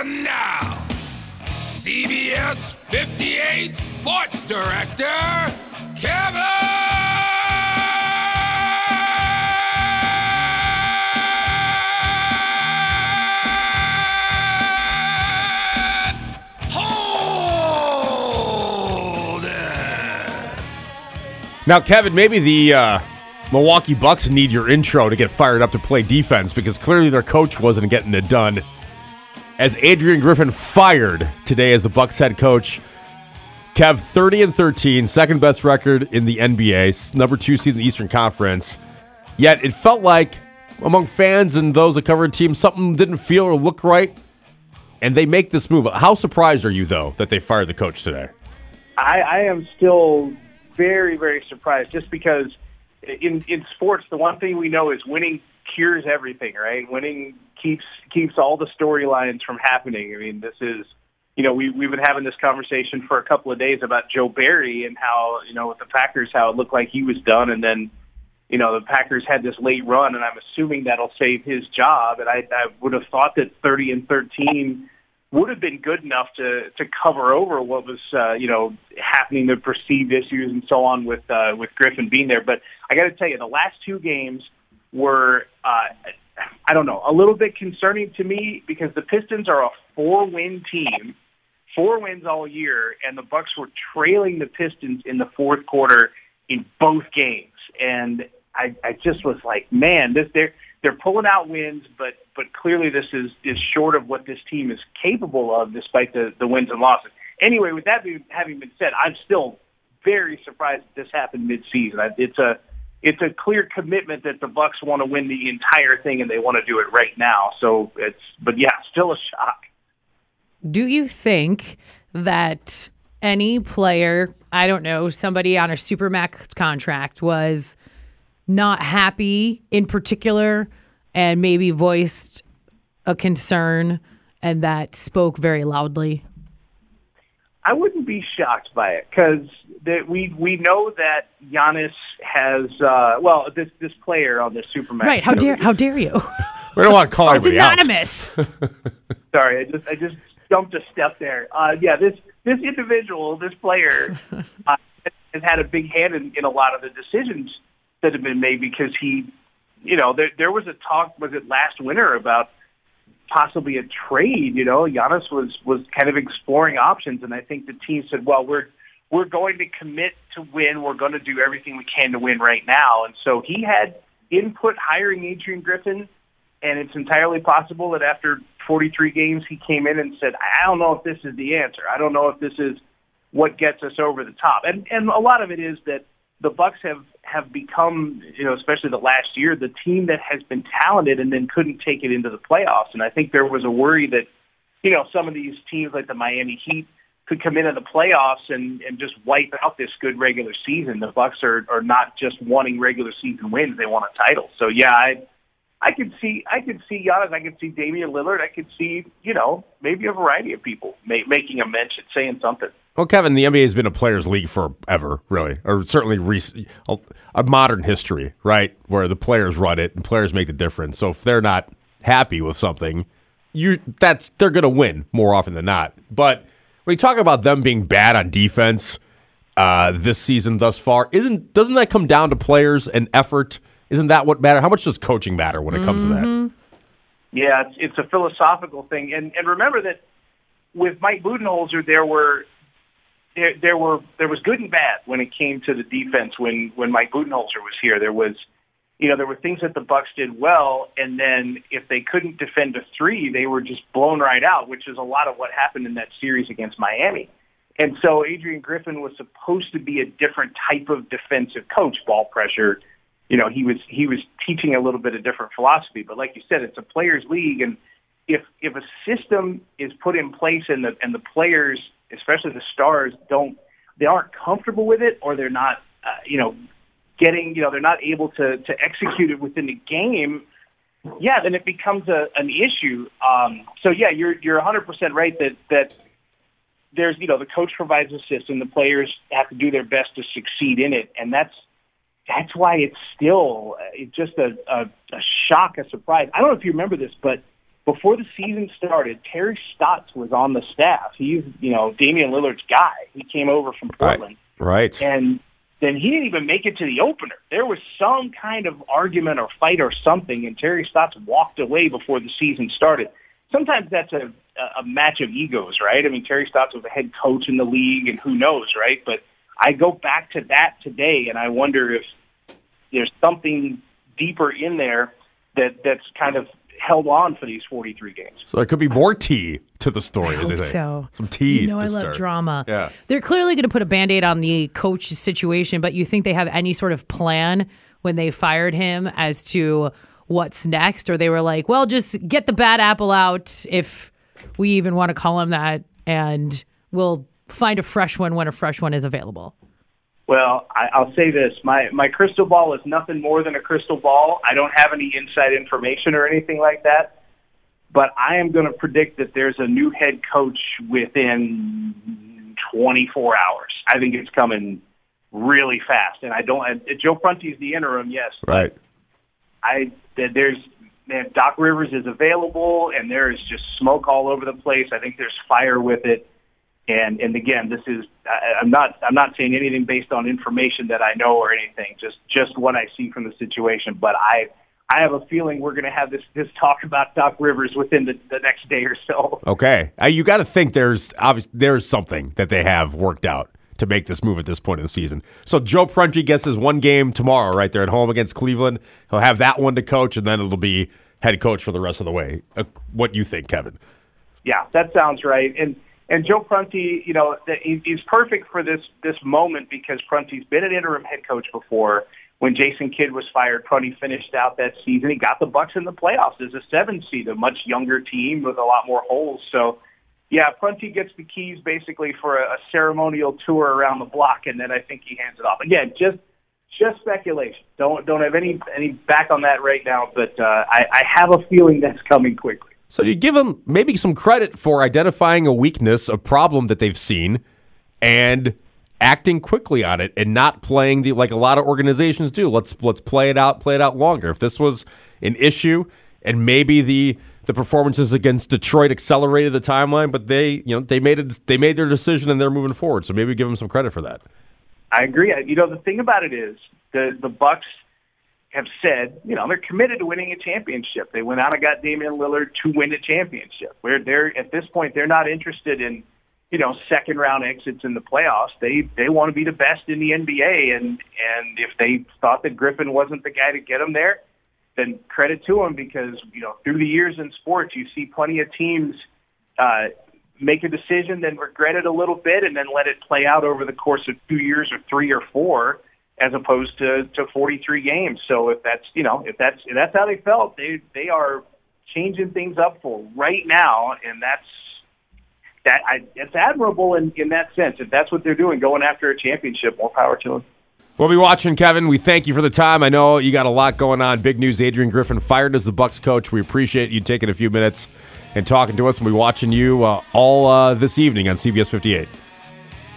And now, CBS 58 Sports Director, Kevin. Now, Kevin, maybe the uh, Milwaukee Bucks need your intro to get fired up to play defense because clearly their coach wasn't getting it done. As Adrian Griffin fired today as the Bucks head coach, Kev 30 and 13, second best record in the NBA, number two seed in the Eastern Conference. Yet it felt like among fans and those that covered the team, something didn't feel or look right, and they make this move. How surprised are you though that they fired the coach today? I, I am still very, very surprised just because in in sports the one thing we know is winning cures everything, right? Winning keeps keeps all the storylines from happening. I mean, this is you know, we we've been having this conversation for a couple of days about Joe Barry and how, you know, with the Packers how it looked like he was done and then you know, the Packers had this late run, and I'm assuming that'll save his job. And I, I would have thought that 30 and 13 would have been good enough to to cover over what was uh, you know happening, the perceived issues and so on with uh, with Griffin being there. But I got to tell you, the last two games were uh, I don't know a little bit concerning to me because the Pistons are a four win team, four wins all year, and the Bucks were trailing the Pistons in the fourth quarter in both games, and I, I just was like, man, this they're they're pulling out wins, but but clearly this is is short of what this team is capable of, despite the the wins and losses. Anyway, with that being, having been said, I'm still very surprised that this happened mid-season. It's a it's a clear commitment that the Bucks want to win the entire thing and they want to do it right now. So it's but yeah, still a shock. Do you think that any player, I don't know, somebody on a Supermax contract was not happy in particular and maybe voiced a concern and that spoke very loudly? I wouldn't be shocked by it because that we we know that Giannis has uh, well this this player on the Supermax. Right. How dare how dare you? We don't want to call It's everybody out. anonymous. Sorry, I just I just jumped a step there. Uh, yeah, this this individual, this player, uh, has had a big hand in, in a lot of the decisions that have been made because he, you know, there there was a talk was it last winter about possibly a trade. You know, Giannis was was kind of exploring options, and I think the team said, well, we're we're going to commit to win. We're going to do everything we can to win right now, and so he had input hiring Adrian Griffin and it's entirely possible that after 43 games he came in and said, "I don't know if this is the answer. I don't know if this is what gets us over the top." And and a lot of it is that the Bucks have have become, you know, especially the last year, the team that has been talented and then couldn't take it into the playoffs. And I think there was a worry that, you know, some of these teams like the Miami Heat could come into the playoffs and and just wipe out this good regular season. The Bucks are are not just wanting regular season wins; they want a title. So yeah, I I could see, I could see Giannis, I could see Damian Lillard, I could see, you know, maybe a variety of people ma- making a mention, saying something. Well, Kevin, the NBA has been a players' league forever, really, or certainly rec- a, a modern history, right, where the players run it and players make the difference. So if they're not happy with something, you that's they're going to win more often than not. But when you talk about them being bad on defense uh, this season thus far, isn't doesn't that come down to players and effort? Isn't that what matter? How much does coaching matter when it comes to that? Yeah, it's, it's a philosophical thing, and and remember that with Mike Budenholzer, there were there, there were there was good and bad when it came to the defense. When when Mike Budenholzer was here, there was you know there were things that the Bucks did well, and then if they couldn't defend a three, they were just blown right out, which is a lot of what happened in that series against Miami. And so Adrian Griffin was supposed to be a different type of defensive coach, ball pressure. You know, he was he was teaching a little bit of different philosophy, but like you said, it's a players' league, and if if a system is put in place and the and the players, especially the stars, don't they aren't comfortable with it, or they're not, uh, you know, getting, you know, they're not able to to execute it within the game. Yeah, then it becomes a an issue. Um, so yeah, you're you're 100 percent right that that there's you know the coach provides a system, the players have to do their best to succeed in it, and that's that's why it's still uh, it's just a, a, a shock, a surprise. I don't know if you remember this, but before the season started, Terry Stotts was on the staff. He's, you know, Damian Lillard's guy. He came over from Portland. Right. right. And then he didn't even make it to the opener. There was some kind of argument or fight or something, and Terry Stotts walked away before the season started. Sometimes that's a, a match of egos, right? I mean, Terry Stotts was a head coach in the league, and who knows, right? But I go back to that today, and I wonder if there's something deeper in there that that's kind of held on for these 43 games. So there could be more tea to the story, I as they hope say. so. Some tea. You know, to I love start. drama. Yeah. They're clearly going to put a band aid on the coach situation, but you think they have any sort of plan when they fired him as to what's next? Or they were like, well, just get the bad apple out if we even want to call him that, and we'll find a fresh one when a fresh one is available. Well, I, I'll say this: my my crystal ball is nothing more than a crystal ball. I don't have any inside information or anything like that, but I am going to predict that there's a new head coach within 24 hours. I think it's coming really fast, and I don't. Uh, Joe Prunty's the interim, yes. Right. I there's man, Doc Rivers is available, and there is just smoke all over the place. I think there's fire with it. And and again, this is I, I'm not I'm not saying anything based on information that I know or anything, just just what I see from the situation. But I I have a feeling we're going to have this this talk about Doc Rivers within the, the next day or so. Okay. Uh, you got to think there's obviously there's something that they have worked out to make this move at this point in the season. So Joe Prunty gets his one game tomorrow, right there at home against Cleveland. He'll have that one to coach, and then it'll be head coach for the rest of the way. Uh, what do you think, Kevin? Yeah, that sounds right. And and Joe Prunty, you know, he's perfect for this this moment because Prunty's been an interim head coach before. When Jason Kidd was fired, Prunty finished out that season. He got the Bucks in the playoffs as a seven seed, a much younger team with a lot more holes. So, yeah, Prunty gets the keys basically for a, a ceremonial tour around the block, and then I think he hands it off. Again, just just speculation. Don't don't have any any back on that right now, but uh, I, I have a feeling that's coming quickly. So you give them maybe some credit for identifying a weakness, a problem that they've seen, and acting quickly on it, and not playing the like a lot of organizations do. Let's let's play it out, play it out longer. If this was an issue, and maybe the the performances against Detroit accelerated the timeline, but they you know they made it they made their decision and they're moving forward. So maybe give them some credit for that. I agree. You know, the thing about it is the the Bucks have said, you know, they're committed to winning a championship. They went out and got Damian Lillard to win a championship. Where they're at this point, they're not interested in, you know, second round exits in the playoffs. They they want to be the best in the NBA, and and if they thought that Griffin wasn't the guy to get them there, then credit to them because you know through the years in sports, you see plenty of teams. Uh, make a decision, then regret it a little bit, and then let it play out over the course of two years or three or four, as opposed to to 43 games. So if that's you know if that's if that's how they felt, they they are changing things up for right now, and that's that I, it's admirable in in that sense. If that's what they're doing, going after a championship, more power to them. We'll be watching, Kevin. We thank you for the time. I know you got a lot going on. Big news: Adrian Griffin fired as the Bucks coach. We appreciate you taking a few minutes and talking to us. We'll be watching you uh, all uh, this evening on CBS 58.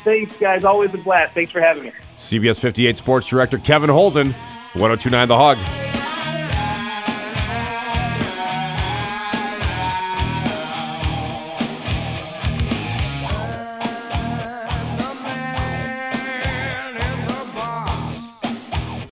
Thanks, guys. Always a blast. Thanks for having me. CBS 58 Sports Director Kevin Holden, 1029 The Hog.